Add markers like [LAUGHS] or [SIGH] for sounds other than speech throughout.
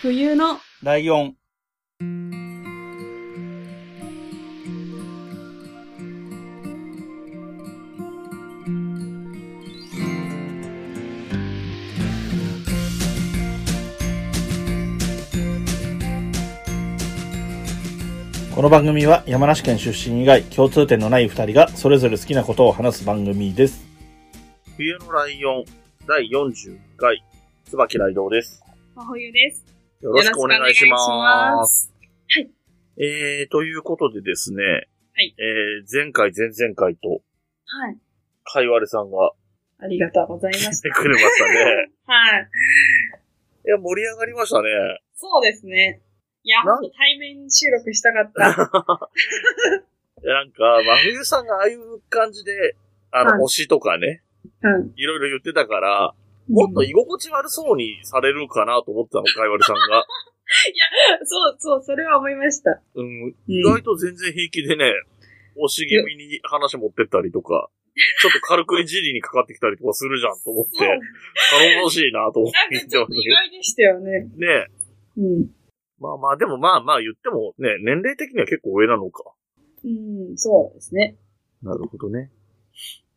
冬のライオン。この番組は山梨県出身以外共通点のない二人がそれぞれ好きなことを話す番組です。冬のライオン第40回、椿雷道です。真冬です。よろしくお願いしま。いしますえー、ということでですね、はいえー、前回、前々回と、はい。かいわれさんがありがとうございま来してくれましたね。た。[LAUGHS] はい。いや、盛り上がりましたね。そうですね。いや、なほんと対面収録したかった。[LAUGHS] いや、なんか、真冬さんがああいう感じで、あの、はい推しとかね、うん。いろいろ言ってたから、もっと居心地悪そうにされるかなと思ってたの、かいわれさんが。[LAUGHS] そうそう、それは思いました。うん、意外と全然平気でね、推し気味に話持ってったりとか、ちょっと軽くいじりにかかってきたりとかするじゃんと思って。頼もしいなと思ってなんかちょっと意外でしたよね。ねうん。まあまあ、でもまあまあ言ってもね、年齢的には結構上なのか。うん、そうですね。なるほどね。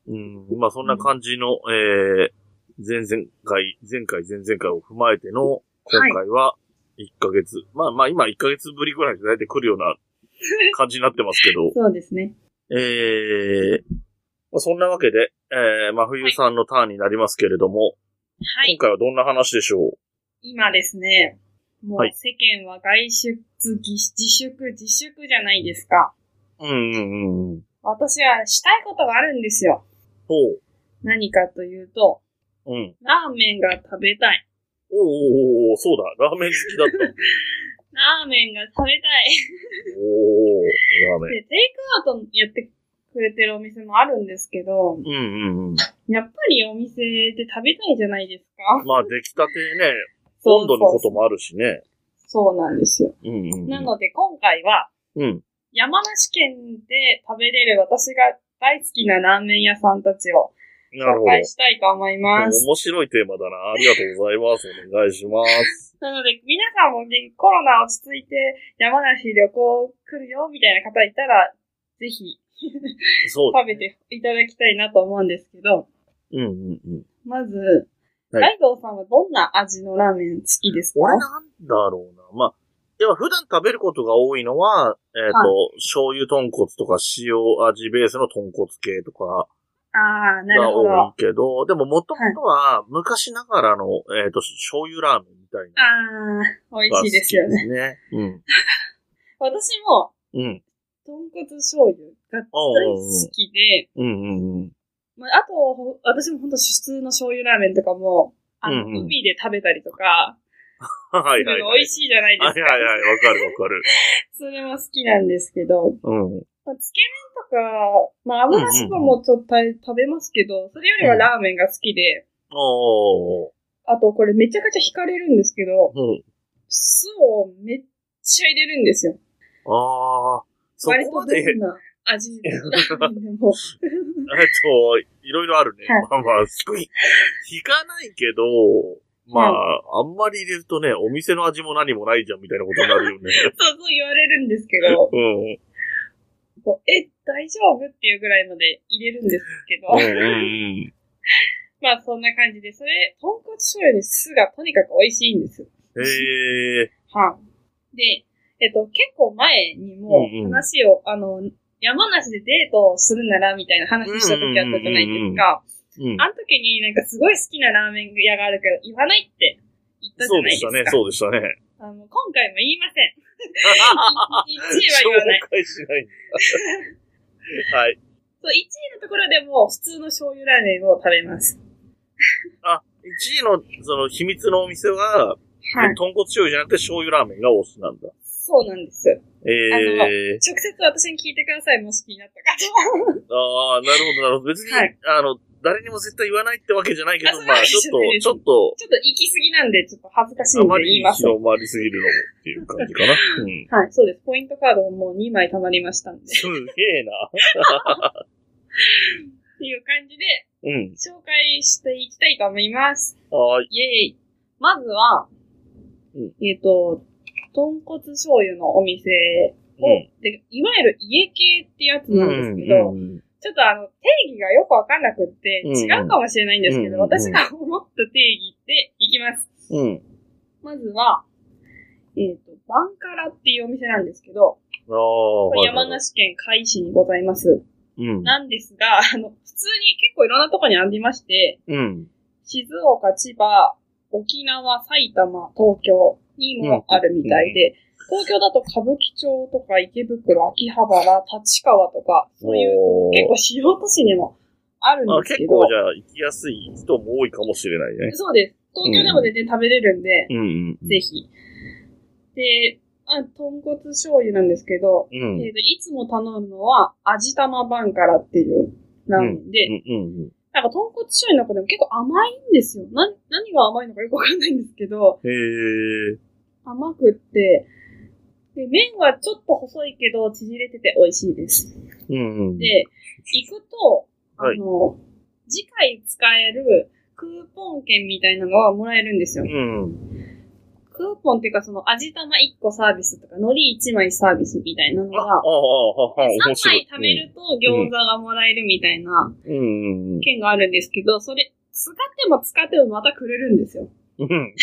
うん、まあそんな感じの、えー、前々回、前回、前々回を踏まえての、今回は1ヶ月、まあまあ今1ヶ月ぶりぐらいで大体来るような [LAUGHS] 感じになってますけど、そうですね。えー、まあ、そんなわけで、えー、真冬さんのターンになりますけれども、はい。今回はどんな話でしょう？今ですね、もうはい世間は外出、自自粛、自粛じゃないですか。うんうんうんうん。私はしたいことがあるんですよ。ほ何かというと、う。うん。ラーメンが食べたい。おーおーおーそうだ、ラーメン好きだった。[LAUGHS] ラーメンが食べたい。おー、ラーメン。で、テイクアウトやってくれてるお店もあるんですけど、うんうんうん。やっぱりお店で食べたいじゃないですか。まあ、出来たてね、温度のこともあるしね。そうなんですよ。うんうんうん。なので今回は、うん。山梨県で食べれる私が大好きなラーメン屋さんたちを紹なるほど。介したいと思います。面白いテーマだな。ありがとうございます。お願いします。[LAUGHS] なので、皆さんもね、コロナ落ち着いて山梨旅行来るよみたいな方いたら、ぜひそう。食べていただきたいなと思うんですけど、うんうんうん。まず、はいライドウさんはどんな味のラーメン好きですか？俺なんだろうな。まあ、でも普段食べることが多いのは、えっ、と、醤油豚骨とか塩味ベースの豚骨系とかああ、なるが多いほど。けど、でももともとは昔ながらの、えっ、と、醤油ラーメンみたいなああ、美味しいですよね。ね。うん。[LAUGHS] 私も、うん。豚骨醤油が大好きで、うんうんうん。まあ、あと、ほ私も本当普通の醤油ラーメンとかも、あの、うんうん海で食べたりとか、[LAUGHS] はいすはいはい。美味しいじゃないですか。はいはいはい、わかるわかる。[LAUGHS] それも好きなんですけど、うん。まあ、つけ麺とか、まあ、油そばもちょっと食べますけど、それよりはラーメンが好きで、おー。あとこれめちゃくちゃ惹かれるんですけど、うん。酢をめっちゃ入れるんですよ。あー。そ割とこまで、どんな味でも。[LAUGHS] えっと、いろいろあるね。はいまあまあ、低い。引かないけど、まあ、あんまり入れるとね、お店の味も何もないじゃんみたいなことになるよね。[LAUGHS] そうそう言われるんですけど、うん。こうえ、大丈夫？っていうぐらいまで入れるんですけど、うんうん [LAUGHS] まあそんな感じで、それ、豚骨醤油に酢がとにかく美味しいんです。うん。へえ。はい。で、えっと、結構前にもうんうん話を、あの、山梨でデートをするならみたいな話した時あったじゃないですか。うん。あの時になんかすごい好きなラーメン屋があるけど言わないって言ったじそうゃないですか。でしたね、そうでしたね。あの今回も言いません。[LAUGHS] 1位は言わない。紹介しない。[LAUGHS] はい。そう、1位のところでも普通の醤油ラーメンを食べます。あ、1位の、その、秘密のお店は、はい。豚骨醤油じゃなくて醤油ラーメンが推しなんだ。そうなんです。ええ直接私に聞いてください、もし気になった方は。ああ、なるほど、なるほど。別に、はいあの、誰にも絶対言わないってわけじゃないけど、あまあ、[LAUGHS] ちょっと、ちょっと、ちょっと行き過ぎなんで、ちょっと恥ずかしいんあまりで言います。広まりすぎるのもっていう感じかな。[LAUGHS] うん。はい、そうです。ポイントカードももう2枚貯まりましたんで。っすげえな。ていう感じで、うん。紹介していきたいと思います。はーい。イェーイ。まずは、うんえっ、と、豚骨醤油のお店を、うんで、いわゆる家系ってやつなんですけど、うんちょっとあの、定義がよくわかんなくって、うん違うかもしれないんですけど、うん私が思った定義でいきます。うん。まずは、えっ、と、バンカラっていうお店なんですけど、山梨県甲斐市にございます。うん。なんですが、あの、普通に結構いろんなところにありまして、うん。静岡、千葉、沖縄、埼玉、東京にもあるみたいで、東京だと歌舞伎町とか池袋、秋葉原、立川とか、そういう結構主要都市にもあるんあですけど、結構じゃあ行きやすい人も多いかもしれないね。そうです。東京でも全然食べれるんで、うんうん。ぜひ。で、あ豚骨醤油なんですけど、うん。えーといつも頼むのは、味玉バンカラっていうラーメンで、なんか豚骨醤油の中でも結構甘いんですよ。な、何が甘いのかよくわかんないんですけど、うん。へえ。甘くって、で、麺はちょっと細いけど、縮れてて美味しいです。うんうん。で、行くと、あはいの、次回使えるクーポン券みたいなのがもらえるんですよ。うん。クーポンっていうか、その、味玉1個サービスとか、海苔1枚サービスみたいなのあ、ああ、が、ああ、3面白い。枚貯めると餃子がもらえるみたいな。券があるんですけど、それ、使っても使ってもまたくれるんですよ。うん。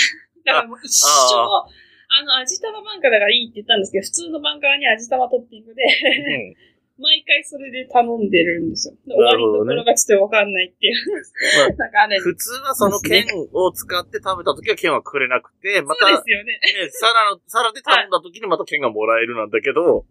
だからもう一生、ああの、味玉バンカラがいいって言ったんですけど、普通のバンカラに味玉トッピングで、毎回それで頼んでるんですよ。で終わりどころがちょっとわかんないっていう。[LAUGHS] なんかあれ、普通はその剣を使って食べた時は剣はくれなくて、また、そうねですよね。、皿の、皿で頼んだ時にまた剣がもらえるなんだけど、も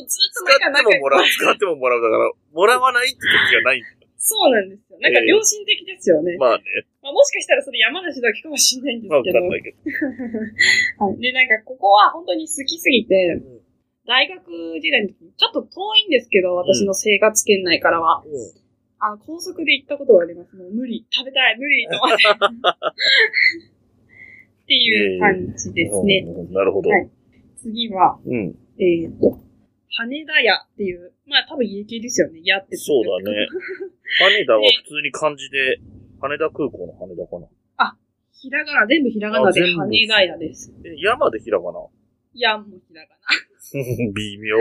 うずっと使ってももらう、使ってももらうだから、もらわないって時がない。そうなんですよ。なんか良心的ですよね。まあね、まあ、もしかしたらそれ山梨だけかもしれないんですけど。かんないけど。[LAUGHS] はい。で、なんかここは本当に好きすぎて、うん大学時代の時に、ちょっと遠いんですけど、私の生活圏内からは。あの、高速で行ったことがあります。もう無理。食べたい。無理。と思って。[LAUGHS] っていう感じですね。うんなるほど。はい次は、うん。えっ、と、羽田屋っていう、まあ多分家系ですよね。屋って。そうだね。[LAUGHS] 羽田は普通に漢字で、羽田空港の羽田かな。ひらがな、全部ひらがなで羽田屋です。え、山でひらがな？やもひらがな。[LAUGHS] 微妙。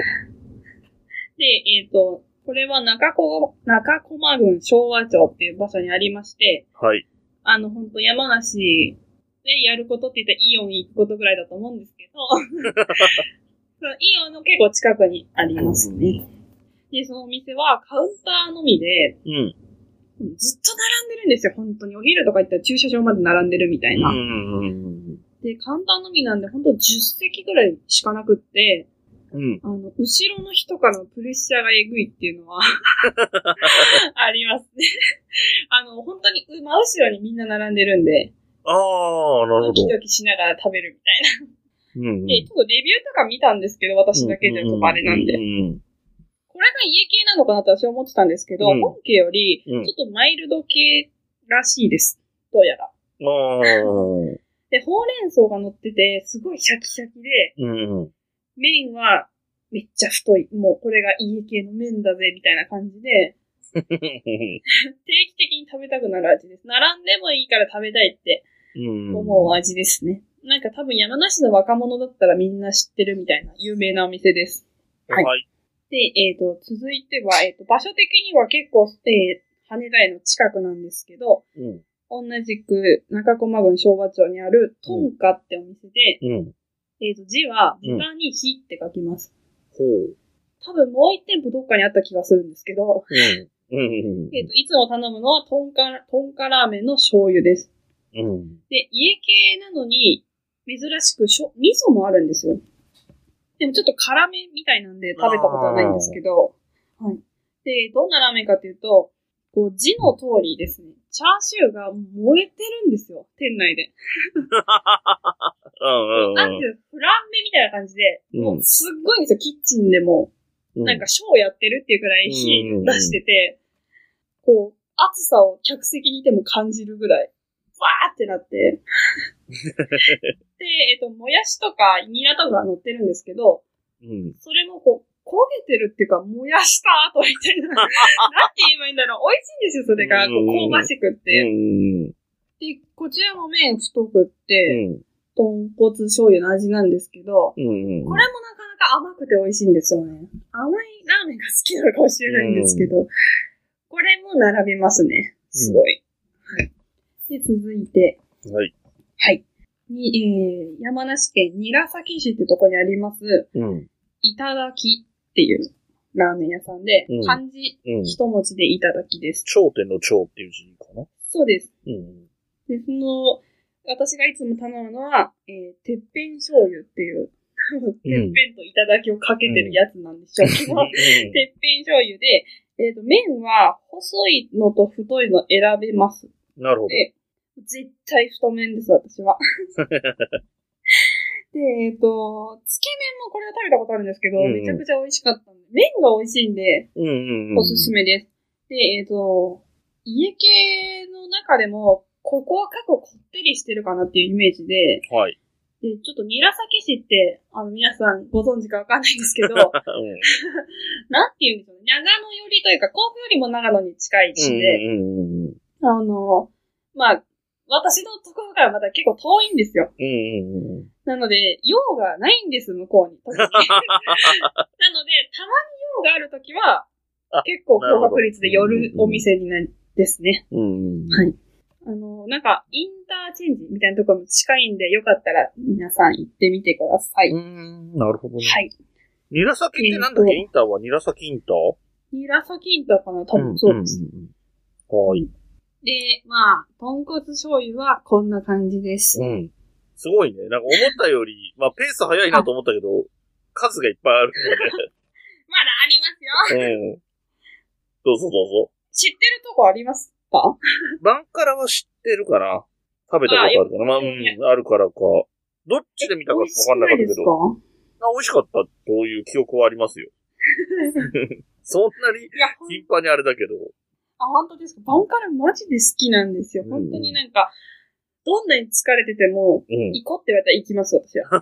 で、えっ、と、これは中小、中駒郡昭和町っていう場所にありまして、はい。あの、本当山梨でやることって言ったらイオン行くことぐらいだと思うんですけど、[LAUGHS] そのイオンの結構近くにありますね。で、そのお店はカウンターのみで、うん。ずっと並んでるんですよ、本当に。お昼とか行ったら駐車場まで並んでるみたいな。うんうんで、カウンターのみなんで、本当10席ぐらいしかなくって、うん。あの、後ろの人からのプレッシャーがえぐいっていうのは、[LAUGHS] ありますね。あの、本当に真後ろにみんな並んでるんで、ああ、なるほどドキ。ドキしながら食べるみたいな。うんうん。で、ちょっとレビューとか見たんですけど、私だけでちょっとあれなんで。うんこれが家系なのかなと私は思ってたんですけど、うん本家より、ちうんょっとマイルド系らしいです。どうやら。で、ほうれん草が乗ってて、すごいシャキシャキで、うん。麺はめっちゃ太い。もうこれが家系の麺だぜ、みたいな感じで、[LAUGHS] 定期的に食べたくなる味です。並んでもいいから食べたいってうん。思う味ですね。なんか多分山梨の若者だったらみんな知ってるみたいな有名なお店です。はいはい。で、えっ、と、続いては、えっ、と、場所的には結構、えー、羽田への近くなんですけど、うん。同じく中駒郡昭和町にあるトンカってお店で、うん。えっ、と、字は豚に火って書きます。ほう。多分もう一店舗どっかにあった気がするんですけど、うん。うん。[LAUGHS] えっ、と、いつも頼むのはトンカ、トンカラーメンの醤油です。うん。で、家系なのに、珍しくしょ、味噌もあるんですよ。でもちょっと辛めみたいなんで食べたことはないんですけど、はい。で、どんなラーメンかっていうと、こう字の通りですね、チャーシューが燃えてるんですよ、店内で。[LAUGHS] うん。なんていうのフランベみたいな感じで、うん。もうすっごいんですよ、キッチンでも。なんかショーやってるっていうくらい火出してて、こう、暑さを客席にいても感じるぐらい、バーってなって。で、えっと、もやしとかニラとか乗ってるんですけど、うん。それもこう、焦げてるっていうか、燃やした後みたいな。[LAUGHS] なんて言えばいいんだろう。美味しいんですよ、それが。こう香ばしくっうて。ん。で、こちらも麺太くって、豚骨醤油の味なんですけど、うんうん。これもなかなか甘くて美味しいんですよね。甘いラーメンが好きなのかもしれないんですけど、これも並びますね。すごい。はい。で、続いて、はい。はい。に、えー、山梨県韮崎市ってとこにあります、うん。いただきっていうラーメン屋さんで、うん漢字うん。一文字でいただきです。頂点の頂っていう字かな？そうです。うん。で、その、私がいつも頼むのは、えー、てっぺん醤油っていう、[LAUGHS] てっぺんといただきをかけてるやつなんでしょうけど、てっぺん醤油で、えっ、と、麺は細いのと太いの選べます。なるほど。で、絶対太麺です、私は。[LAUGHS] で、えっ、と、つけ麺もこれは食べたことあるんですけど、うんうんめちゃくちゃ美味しかったんで、麺が美味しいんで、うんうんうん。おすすめです。で、えっ、と、家系の中でも、ここは結構こってりしてるかなっていうイメージで、はい。で、ちょっと韮崎市って、あの、皆さんご存知かわかんないんですけど、[LAUGHS] うん。[LAUGHS] なんて言うんでしょうね。長野寄りというか、甲府よりも長野に近い市で、うんうんうん。あの、まあ、私のところからまた結構遠いんですよ。うんうんうん。なので、用がないんです、向こうに。[LAUGHS] なので、たまに用があるときはあ、結構高確率で寄なるお店になるですね。うんうん。はい。あの、なんか、インターチェンジみたいなところも近いんで、よかったら皆さん行ってみてください。うん、なるほどね。はい。韮崎ってなんだっけえーインターは？韮崎インター？紫インターかな多分そうです。んんうん。はい。で、まあ、豚骨醤油はこんな感じです。うん。すごいね。なんか思ったより、[LAUGHS] まあペース早いなと思ったけど、数がいっぱいある [LAUGHS] まだありますよ。うん。どうぞどうぞ。知ってるとこありますか？バンカラは知ってるかな？食べたことあるかな？まあ、うん、あるからか。どっちで見たかわかんなかったけど。ど。あ美味しかったという記憶はありますよ。[LAUGHS] そんなに頻繁にあれだけど。あ、本当ですか？バンカラマジで好きなんですよ。うん本当になんか、どんなに疲れてても、うん。行こうって言われたら行きます、私は。[LAUGHS]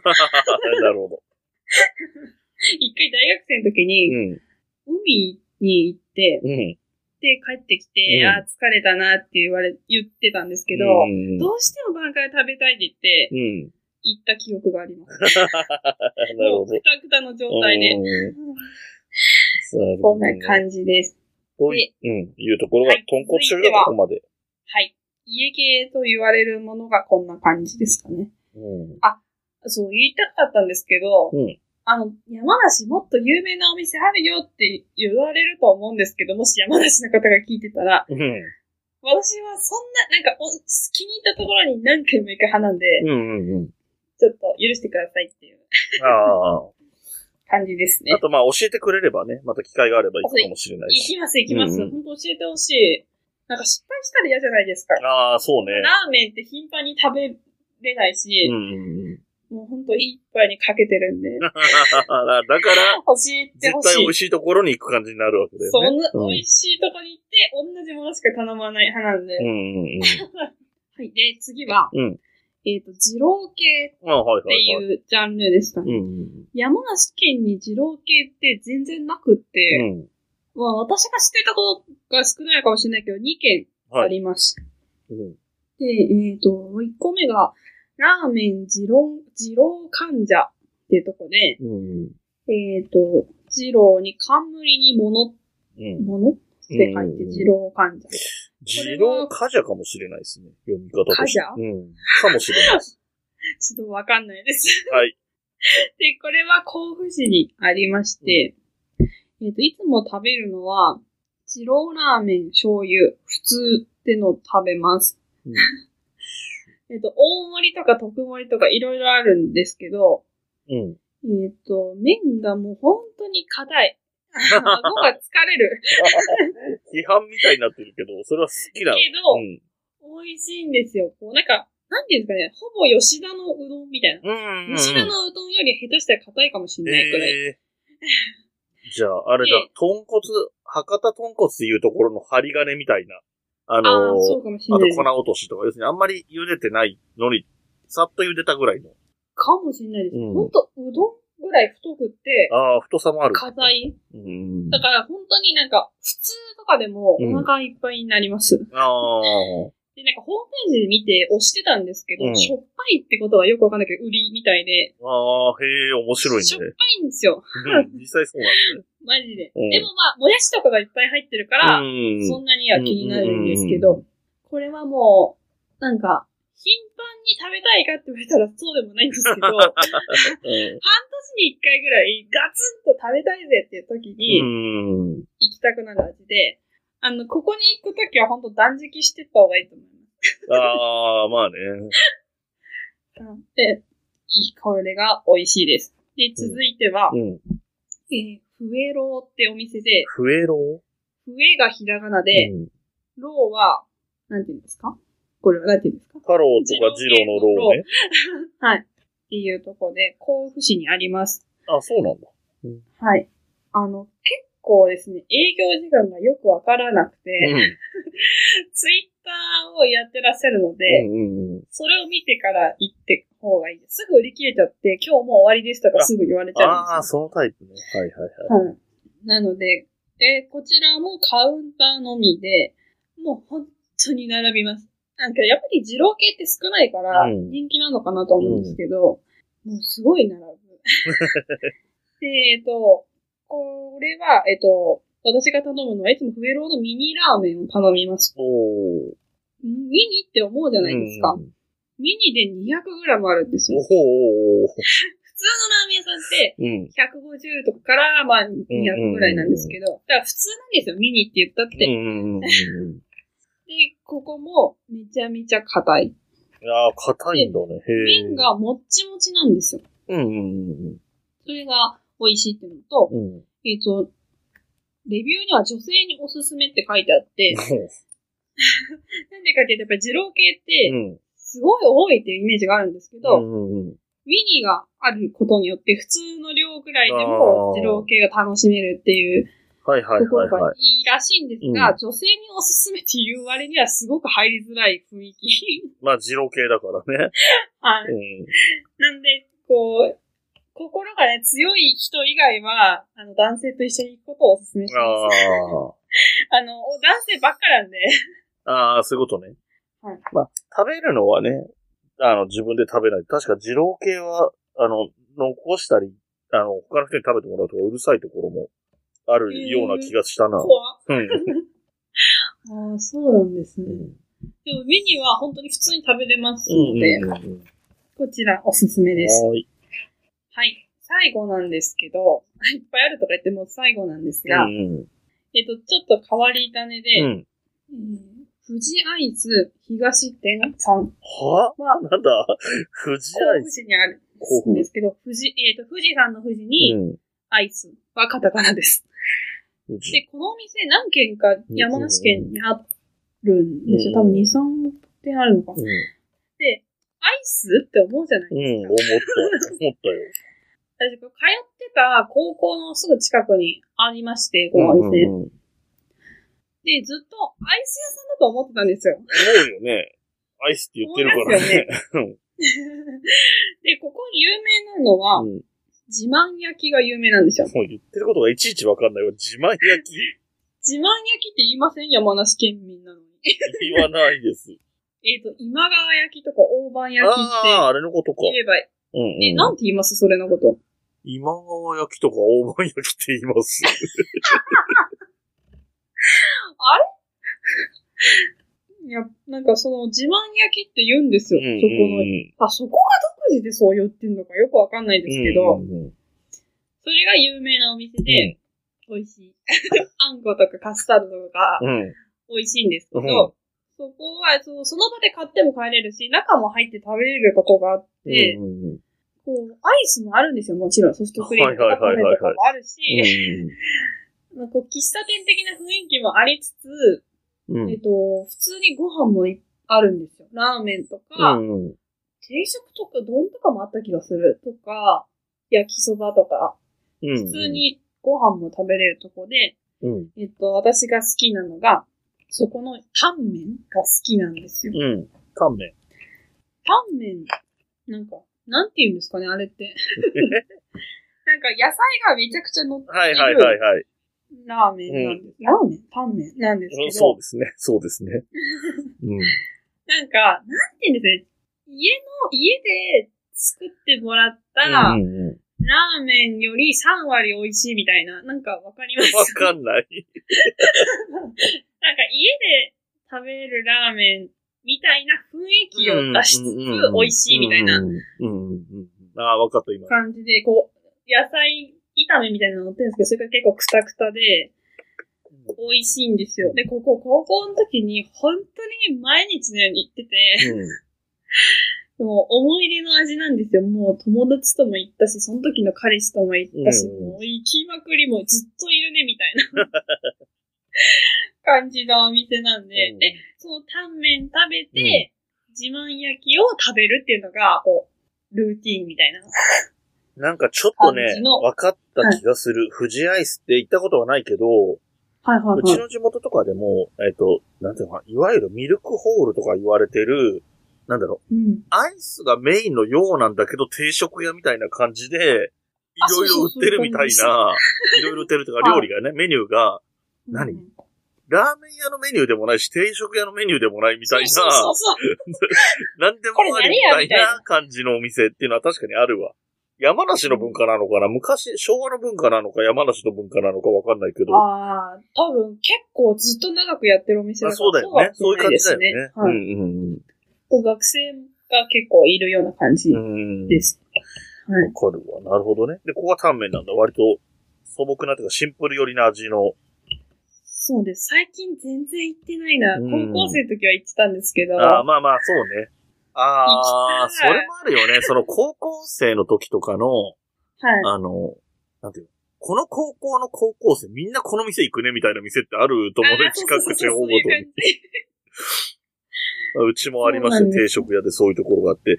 なるほど。[LAUGHS] 一回大学生の時うに、ん。海に行って、うん。で、帰ってきて、うんあー疲れたなって言われ、言ってたんですけど、うん。どうしてもバンカラ食べたいって言って、うん。行った記憶があります。[LAUGHS] なるもう、ほどく。たくたの状態で。うんこんな感じです。というん、いうところがはい、豚骨醤油がここまで。はい。家系と言われるものがこんな感じですかね。うん。そう、言いたかったんですけど、うんあの、山梨もっと有名なお店あるよって言われると思うんですけど、もし山梨の方が聞いてたら、うん。私はそんな、なんかお、気に入ったところに何回も行く派なんで、うんうんうん。ちょっと許してくださいっていうああ。感じですねあ。とまあ教えてくれればね、また機会があれば行くかもしれないし。行きます、行きます。うんうん本当教えてほしい。なんか失敗したら嫌じゃないですか。ああ、そうね。ラーメンって頻繁に食べれないしう、ん。もう本当一杯にかけてるんで、[LAUGHS] だから、教えてほしい絶対美味。しいところに行く感じになるわけだよそんね。な、美味しいとこに行って、同じものしか頼まない派なんで。うんうんうん。[LAUGHS] はい。で、次は、うんえっ、と、二郎系ってはいはい。いうジャンルですかね。うんうん山梨県に二郎系って全然なくって、うん。まあ私が知ってたことが少ないかもしれないけど、2軒あはい。ります。うんで、えっ、と、1個目が、ラーメン二郎、二郎患者っていうとこで、うんえっ、と、二郎に冠に物、うん。物？って書いて二郎患者。二郎カジャかもしれないですね。読み方として。うん。かもしれない。[LAUGHS] ちょっとわかんないです。はい。[LAUGHS] で、これは甲府市にありまして、えっ、と、いつも食べるのは、二郎ラーメン醤油、普通ってのを食べます。うん [LAUGHS] えっと、大盛りとか特盛りとかいろいろあるんですけど、うん。えっ、と、麺がもう本当に硬い。顎が疲れる。批判みたいになってるけど、それは好きなの。けど、うん。美味しいんですよ。こう、なんか、なんていうんですかね、ほぼ吉田のうどんみたいな。うんうんうん。吉田のうどんより下手したら硬いかもしれないくらい。えー、じゃあ、あれだで、豚骨、博多豚骨っていうところの針金みたいな。ああのあ、そうかもしれないですあと粉落としとか、要するにあんまり茹でてないのに、さっと茹でたぐらいの。かもしれないです。うんほんと、うどんぐらい太くって、ああ、太さもある。硬い。うん。だから本当になんか、普通とかでもお腹いっぱいになります。ああ。で、なんかホームページで見て押してたんですけど、うんしょっぱいってことはよくわかんないけど、売りみたいで、ああ、へえ、面白いしょっぱね。いんですよ。うん実際そうなんだね。[LAUGHS] マジで。うんでもまあ、もやしとかがいっぱい入ってるから、うん。そんなには気になるんですけど、これはもう、なんか、頻繁に食べたいかって言われたらそうでもないんですけど、[LAUGHS] 半うん年に一回ぐらいガツンと食べたいぜっていう時にうん。行きたくなる味で、あの、ここに行く時は本当断食してった方がいいと思います。ああ、まあね。[LAUGHS] で、いい、これが美味しいです。で、続いては、うん。えー、フエローってお店で、フエロフエがひらがなで、うんローは、なんて言うんですか？これはなんて言うんですか？太郎とか二郎のローね。はい。っていうところで、甲府市にあります。あ、そうなんだ。はい。あの、結構ですね、営業時間がよくわからなくて、[LAUGHS] ツイッターをやってらっしゃるので、うんうんうん。それを見てから行って方がいいです。すぐ売り切れちゃって、今日もう終わりですとかすぐ言われちゃうんああ、ですよ。そのタイプね。はいはいはい。はい。なので、で、こちらもカウンターのみで、もう本当に並びます。なんかやっぱり二郎系って少ないからうん人気なのかなと思うんですけど、もうすごい並ぶ。[LAUGHS] で、えっと、これは、えっと、私が頼むのはいつもフエローのミニラーメンを頼みます。おー。ミニって思うじゃないですか。うんミニで 200g あるんですよ。お。[LAUGHS] 普通のラーメン屋さんって、うん。150とかから、まあ、200ぐらいなんですけど、だから普通なんですよ、ミニって言ったって。で、ここもめちゃめちゃ硬い。いやー、硬いんだね。へえ。麺がもっちもちなんですよ。うんうんうんそれが美味しいっていうのと、うん。うん。えっ、と、レビューには女性におすすめって書いてあって、[LAUGHS] なんでかっていうと、やっぱり二郎系って、うん。すごい多いっていうイメージがあるんですけど、うんうんうん。ミニがあることによって、普通の量ぐらいであーも二郎系が楽しめるっていうはいはいところはいはい。がいいらしいんですが、女性におすすめっていう割にはすごく入りづらい雰囲気。[LAUGHS] まあ、二郎系だからね。[LAUGHS] はい。うん。なんで、こう、心がね、強い人以外は、あの、男性と一緒に行くことをお勧めします。あ [LAUGHS] あの、男性ばっかなんで。あ。ああ、そういうことね。はい。まあ、食べるのはね、あの、自分で食べない。確か二郎系は、あの、残したり、あの、他の人に食べてもらうとかうるさいところもあるような気がしたな。怖うん。[LAUGHS] ああ、そうなんですね。うんでも、メニューは本当に普通に食べれますうんので、うんうんこちらおすすめです。はーい。はい。最後なんですけど、[LAUGHS] いっぱいあるとか言っても最後なんですが、うんえっと、ちょっと変わり種で、富士アイス東店さんはは、なんだ？富士アイス。市にあるんですけど、富士、えっ、と、富士山の富士に、うん。アイスはカタカナです。で、このお店何軒か山梨県にあるんですよ。多分2、3店あるのかな。うん。で、アイスって思うじゃないうん、ですか。思った。思ったよ。[LAUGHS] 私、通ってた高校のすぐ近くにありまして、このお店。うんうんうんで、ずっとアイス屋さんだと思ってたんですよ。思うよね。アイスって言ってるからね。[LAUGHS] で、ここ有名なのは、うん。自慢焼きが有名なんですよ。もう言ってることがいちいちわかんないわ。自慢焼き？自慢焼きって言いません山梨県民なのに。言わないです。[LAUGHS] えっと、今川焼きとか大判焼きってああ、あれのことか。言えばいうんうん。なんて言います？それのこと。今川焼きとか大判焼きって言います。[LAUGHS] [LAUGHS] いや、なんかその自慢焼きって言うんですよ。うんそこの。あ、そこが独自でそう言ってんのかよくわかんないですけど、うんうんそれが有名なお店で、美味しい。[LAUGHS] あんことかカスタードとかうん。うん。美味しいんですけど、うんそこはそその場で買っても帰れるし、中も入って食べれるとこがあって、うんうんうんこう、アイスもあるんですよ、もちろん。ソフトクリームとかもあるし、うん [LAUGHS] こう喫茶店的な雰囲気もありつつ、うん。えっと、普通にご飯もいあるんですよ。ラーメンとか、うんうん定食とか丼とかもあった気がする。とか、焼きそばとか、うん。普通にご飯も食べれるとこで、うん。えっと、私が好きなのが、そこのタンメンが好きなんですよ。うん。乾麺。タンメン、なんか、なんて言うんですかね、あれって。[LAUGHS] なんか野菜がめちゃくちゃ乗ってるはいはいはいはい。ラーメンなんです。ラーメン？タンメンなんですけど、そうですね。そうですね。[LAUGHS] うん。なんか、なんて言うんですね。家の、家で作ってもらったラうんうんうんーメンより3割美味しいみたいな。なんかわかります？わかんない。[LAUGHS] なんか家で食べるラーメンみたいな雰囲気を出しつつ美味しいみたいな。ああ、わかった、今。感じで、こう、野菜炒めみたいなの乗ってるんですけど、それが結構クタクタで美味しいんですよ。で、ここ高校の時に本当に毎日のように行ってて、うん [LAUGHS] もう思い出の味なんですよ。もう友達とも行ったし、その時の彼氏とも行ったし、うん。もう行きまくりもうずっといるね、みたいな。[LAUGHS] 感じのお店なんで、うん。で、そのタンメン食べて、自慢焼きを食べるっていうのが、こう、ルーティーンみたいな。なんかちょっとね分かった気がする。富士アイスって行ったことはないけど、はいはうちの地元とかでも、えっ、と、なんていうのかな、いわゆるミルクホールとか言われてる、なんだろう、うん。アイスがメインのようなんだけど、定食屋みたいな感じで、いあろいろ売ってるみたいな、いろいろ売ってるとか、料理がね、メニューが、何うんラーメン屋のメニューでもないし、定食屋のメニューでもないみたいな、そうそうそうなんでもありみたいな感じのお店っていうのは確かにあるわ。山梨の文化なのかな？昔、昭和の文化なのか山梨の文化なのかわかんないけど。ああ、多分結構ずっと長くやってるお店あだからそうだよね。そういう感じだよね。はい。うんうんこう学生が結構いるような感じ。です。はい。わかるわ。なるほどね。で、ここがタンメンなんだ。割と素朴なというかシンプル寄りな味の。そうです。最近全然行ってないな。うん高校生の時は行ってたんですけど。ああ、まあまあ、そうね。ああ、それもあるよね。その高校生の時とかの、はい。あの、なんていうの？この高校の高校生みんなこの店行くねみたいな店ってあると思うね。あ近く地方ごとにうちもありましたよ。そうなんです定食屋でそういうところがあって。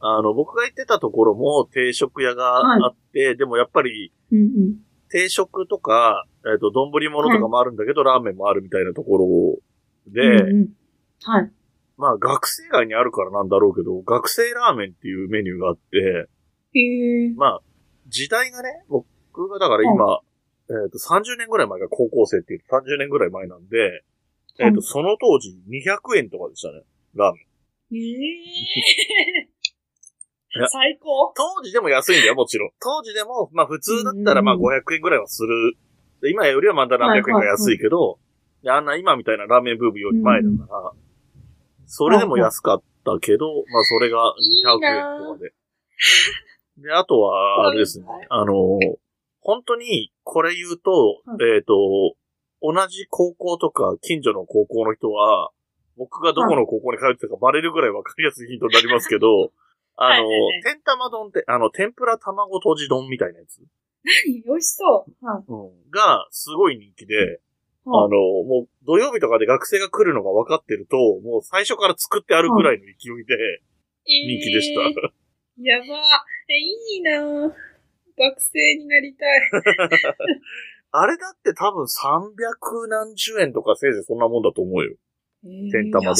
あの、僕が行ってたところも定食屋があって、でもやっぱりうんうん。定食とか、えっ、と、丼物とかもあるんだけど、ラーメンもあるみたいなところで、うんうんはい。まあ学生街にあるからなんだろうけど、学生ラーメンっていうメニューがあって、へえ。まあ、時代がね、僕がだから今、えっ、と、30年ぐらい前が高校生っていう30年ぐらい前なんで、えっ、と、うんその当時200円とかでしたね、ラーメン。え [LAUGHS] いえや最高。当時でも安いんだよ、もちろん。[LAUGHS] 当時でも、まあ普通だったらまあうんうん500円ぐらいはする。で今よりはまだ何百円が安いけど、であんな今みたいなラーメンブームより前だから、それでも安かったけど、まあそれが200円とかで。で、あとは、あれですねはい。[LAUGHS] あの、本当に、これ言うと、はえっ、と、同じ高校とか、近所の高校の人は、僕がどこの高校に通ってたかバレるぐらいわかりやすいヒントになりますけど、[LAUGHS] あの天玉丼って、あの、天ぷら卵とじ丼みたいなやつ、何 [LAUGHS] 美味しそう。はい。うん、が、すごい人気で、あはいの、もう、土曜日とかで学生が来るのが分かってると、もう最初から作ってあるぐらいの勢いで人気でした。えーやば。え、いいなぁ学生になりたい。[LAUGHS] あれだって多分300何十円とかせいぜいそんなもんだと思うよ。天玉丼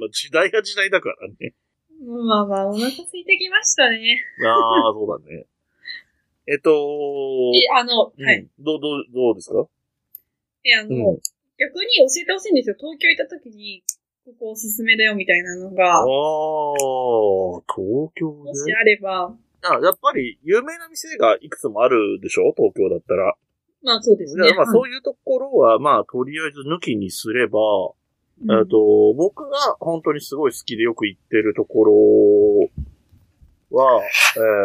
も時代が時代だからね。まあまあ、お腹空いてきましたね。ああ、そうだね。[LAUGHS] えっと、え、あの、うんはい。どう、どう、どうですか？え、あの、うん逆に教えてほしいんですよ。東京行った時に、ここおすすめだよみたいなのが、ああ、東京もしで。あれば、あやっぱり有名な店がいくつもあるでしょ？東京だったら。まあそうですね。でまあはいそういうところは、まあとりあえず抜きにすれば、うん。えっと、僕が本当にすごい好きでよく行ってるところは、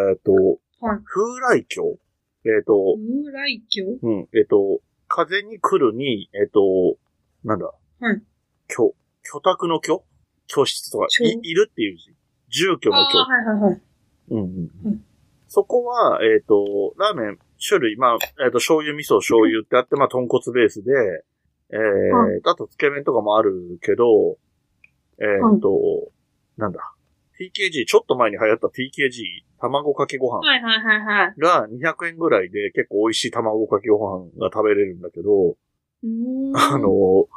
えっ、と、はい。風来橋。えっ、と、風来橋？うん、えっ、と、風に来るに、えっ、と、なんだ、はい。居、居宅の居？居室とか、居。いいるっていう字。住居の居。はいはいはい。うんうん。うん。そこは、えっ、と、ラーメン、種類、まあ、えっ、と、醤油、味噌、醤油ってあって、まあ、豚骨ベースで、えーはあと、つけ麺とかもあるけど、えっ、と、なんだ、TKG、ちょっと前に流行った TKG、卵かけご飯はいはいはいはい。が200円ぐらいで結構美味しい卵かけご飯が食べれるんだけど、うーん。あ、の、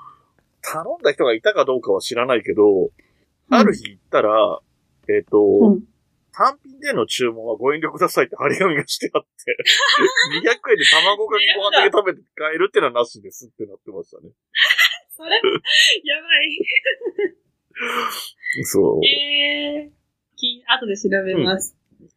頼んだ人がいたかどうかは知らないけど、ある日行ったら、えっ、と、うん単品での注文はご遠慮くださいって張り紙がしてあって、[LAUGHS] 200円で卵かけご飯だけ食べて帰るってのはなしですってなってましたね。[LAUGHS] それ、やばい。[LAUGHS] そう。えー、き後で調べます。そう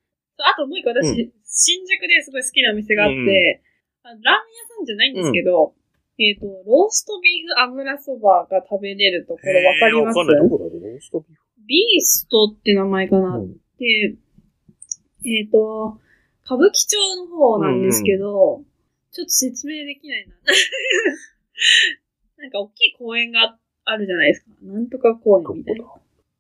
あともう一個私、う新宿ですごい好きなお店があって、あラーメン屋さんじゃないんですけど、えっ、と、ローストビーフ油そばが食べれるところわかります？かんない。どこだろう？ローストビービーストって名前かな、フ。うんで、えっ、と、歌舞伎町の方なんですけど、ちょっと説明できないな。[LAUGHS] なんか大きい公園があるじゃないですか。なんとか公園みたいな。だ？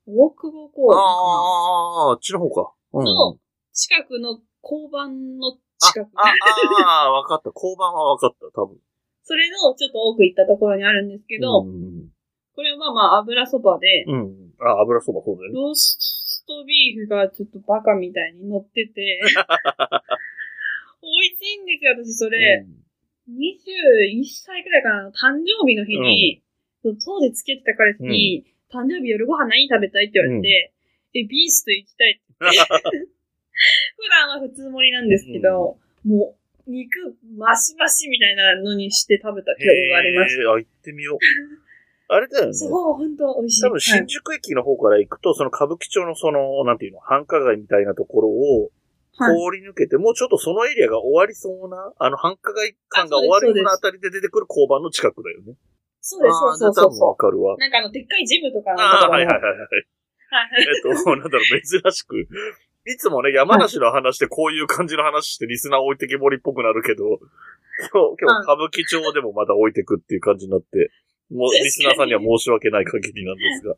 大久保公園。ああ、あっちの方か。うん。の近くの交番のあ近く。、あ、ああ、わかった。交番はわかった、多分。それのちょっと多く行ったところにあるんですけど、うん。これはまあ油そばで、うん。あ、油そばそうだよね。ローストビーフがちょっとバカみたいに乗ってて、[LAUGHS] 美味しいんですよ、私それ。21歳くらいかな、誕生日の日に、当時付き合ってた彼氏に、誕生日夜ご飯何食べたいって言われて、え、ビースト行きたいって。言って、普段は普通盛りなんですけど、もう、肉、マシマシみたいなのにして食べた記憶がありましへえ、あ、行ってみよう。[LAUGHS] あれだよねた。。そう、本当美味しい。多分はい新宿駅の方から行くと、その歌舞伎町のその、なんていうの、繁華街みたいなところをはい通り抜けて、もうちょっとそのエリアが終わりそうな、あの繁華街感が終わるようなあたりで出てくる交番の近くだよね。そうです、そうそうあーじゃあ多分そうそわかるわう。。なんかあの、でっかいジムとかああ、はいはいはい。はい [LAUGHS] えっと、なんだろう、珍しく。いつもね、山梨の話でこういう感じの話してリスナー置いてけぼりっぽくなるけど、今日、今日歌舞伎町でもまだ置いてくっていう感じになって、もうリスナーさんには申し訳ない限りなんですが。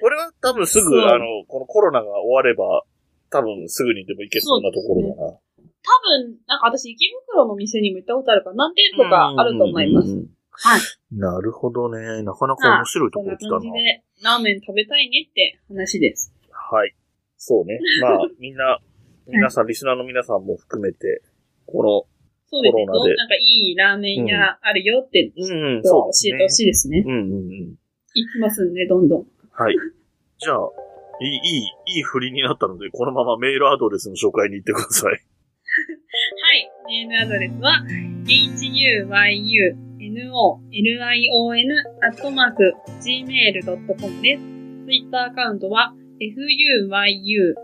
これは多分すぐ、あの、このコロナが終われば、多分すぐにでも行けそうなところだな。多分、なんか私、池袋の店にも行ったことあるから、何店舗かあると思います。はい。なるほどね。なかなか面白いところ来たな。感じで、ラーメン食べたいねって話です。はい。そうね。まあ、みんな、[LAUGHS] 皆さん、リスナーの皆さんも含めて、こそうですね。なんかいいラーメン屋あるよって、の、うん、教えてほしいですね。うんうんうん。行きますんで、どんどん。はい。じゃあ、いい、いい、いい振りになったので、このままメールアドレスの紹介に行ってください。はい。メールアドレスは、huyunolion.gmail.com です。ツイッターアカウントは、fuyunolion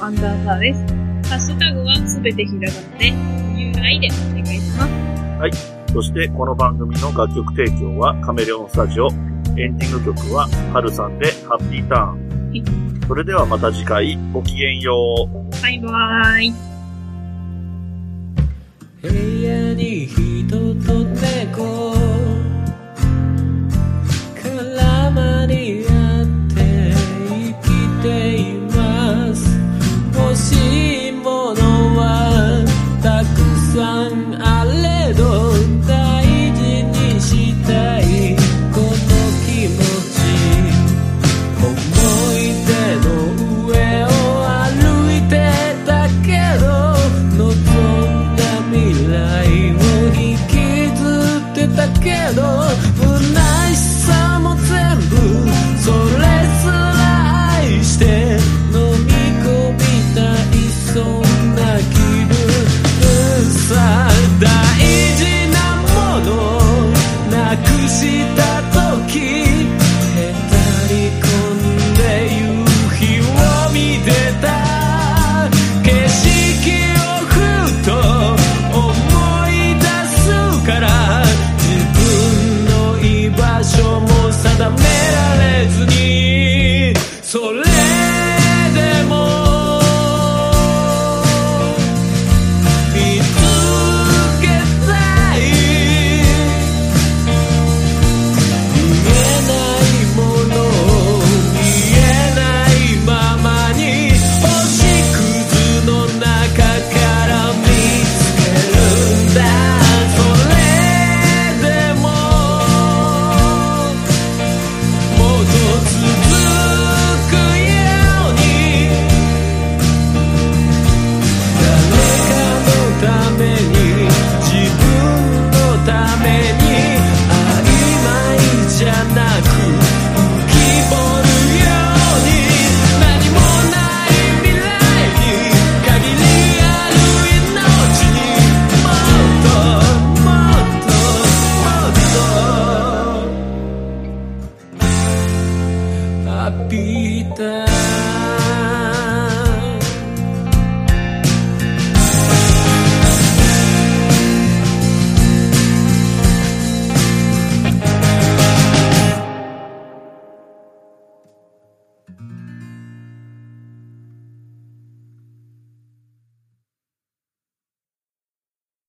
アンダーバーです。ハッシュタグはすべてひらがなで、ゆらいでお願いします。そして、この番組の楽曲提供はカメレオンスタジオ。エンディング曲は、ハルさんでハッピーターン。それではまた次回、ごきげんよう。バイバーイ。部屋に人と猫